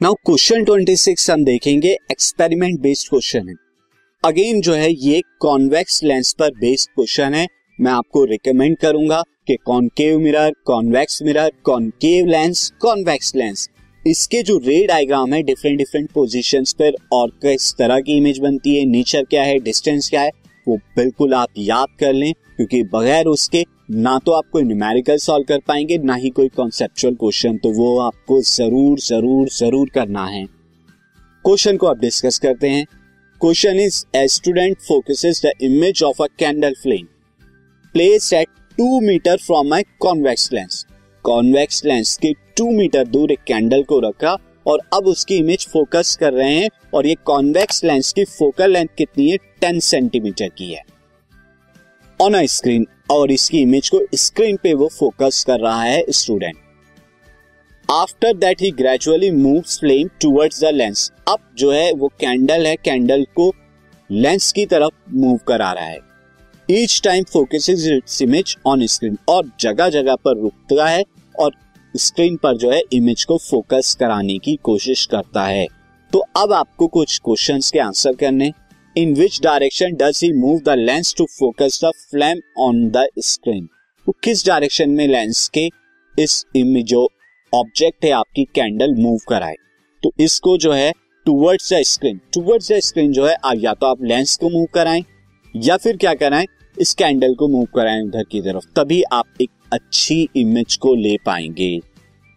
Now question 26 हम देखेंगे experiment based question है। अगेन जो है ये कॉन्वेक्स लेंस पर बेस्ड क्वेश्चन है। मैं आपको रिकमेंड करूँगा कि concave mirror convex mirror concave lens convex lens इसके जो रे डायग्राम है डिफरेंट डिफरेंट पोजीशंस पर और किस तरह की इमेज बनती है नेचर क्या है डिस्टेंस क्या है, वो बिल्कुल आप याद कर लें, क्योंकि बगैर उसके ना तो आप कोई न्यूमेरिकल सॉल्व कर पाएँगे, ना ही कोई कॉन्सेप्चुअल क्वेश्चन तो वो आपको ज़रूर ज़रूर ज़रूर करना है। क्वेश्चन को आप डिस्कस करते हैं। Question is a student focuses the image of a candle flame place at two metre from my convex lens convex lens के टू मीटर दूर एक कैंडल को रखा और अब उसकी इमेज फोकस कर रहे हैं और ये कॉन्वेक्स लेंस की फोकल लेंथ कितनी है? टेन सेंटीमीटर की है। ऑन अ स्क्रीन और इसकी इमेज को स्क्रीन पे वो फोकस कर रहा है student after that he gradually move flame towards the lens अब जो है वो कैंडल है कैंडल को लेंस की तरफ़ मूव करा रहा है. Each time focus its image on screen और जगह जगह पर रुकता है और स्क्रीन पर जो है इमेज को फोकस कराने की कोशिश करता है. तो अब आपको कुछ क्वेश्चंस के आंसर करने in which direction does he move the lens to focus the flame on the screen तो किस डायरेक्शन में लेंस के इस इमेज जो ऑब्जेक्ट है आपकी कैंडल मूव कराए? तो इसको जो है towards the screen towards the screen जो है, आप या तो आप लेंस को मूव कराएँ, या फिर क्या कराएँ? इस कैंडल को मूव कराएँ उधर की तरफ़, तभी आप एक अच्छी इमेज को ले पाएँगे।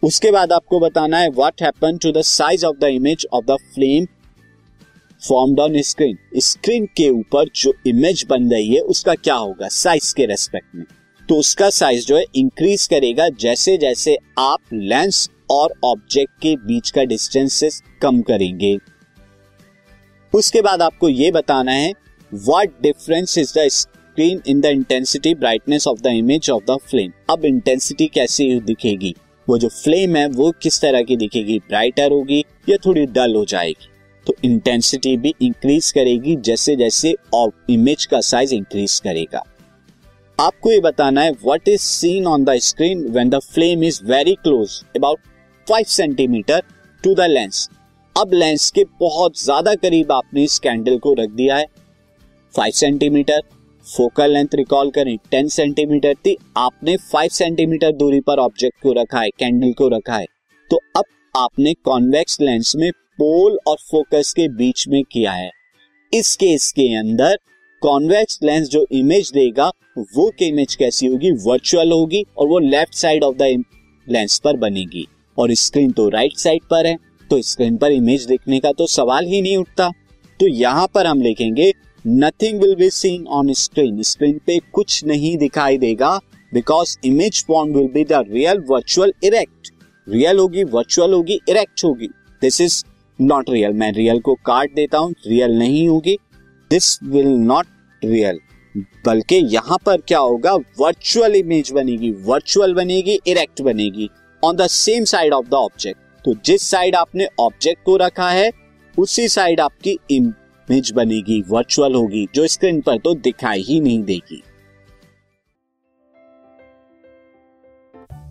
उसके बाद आपको बताना है what happen to the size of the image of the flame form on screen. Screen के ऊपर जो इमेज बन रही है, उसका क्या होगा? साइज़ के रेस्पेक्ट में। तो उसका साइज़ जो है इंक्रीज करेगा जैसे जैसे आप लेंस और ऑब्जेक्ट के बीच का डिस्टेंसेस कम करेंगे। उसके बाद आपको यह बताना है what difference is the screen in the intensity brightness of the image of the flame अब इंटेंसिटी कैसी दिखेगी? वो जो फ्लेम है, वो किस तरह की दिखेगी? ब्राइटर होगी या थोड़ी डल हो जाएगी? तो इंटेंसिटी भी इंक्रीज करेगी, जैसे जैसे इमेज का साइज़ इंक्रीज करेगा। आपको ये बताना है what is seen on the screen when the flame is very close about five centimetre to the lens अब लेंस के बहुत ज़्यादा करीब आपने इस कैंडल को रख दिया है। Five centimetre focal length recall करें टेन सेंटीमीटर थी, आपने फाइव सेंटीमीटर दूरी पर ऑब्जेक्ट को रखा है कैंडल को रखा है। तो अब आपने कॉन्वेक्स लेंस में पोल और फोकस के बीच में किया है। इस केस के अंदर कॉन्वेक्स लेंस जो इमेज देगा, वो इमेज कैसी होगी? वर्चुअल होगी और वो left side of the lens पर बनेगी। और स्क्रीन तो राइट साइड पर है तो स्क्रीन पर इमेज देखने का तो सवाल ही नहीं उठता। तो यहाँ पर हम लिखेंगे nothing will be seen on screen screen पे कुछ नहीं दिखाई देगा because image form will be the real virtual erect real होगी वर्चुअल होगी इरेक्ट होगी। दिस इज़ नॉट रियल मैं रियल को काट देता हूँ रियल नहीं होगी। दिस विल नॉट रियल बल्कि यहाँ पर क्या होगा? वर्चुअल इमेज बनेगी। वर्चुअल बनेगी इरेक्ट बनेगी। On the same side of the object तो जिस साइड आपने ऑब्जेक्ट को रखा है, उसी साइड आपकी इमेज बनेगी। वर्चुअल होगी। जो स्क्रीन पर तो दिखाई ही नहीं देगी।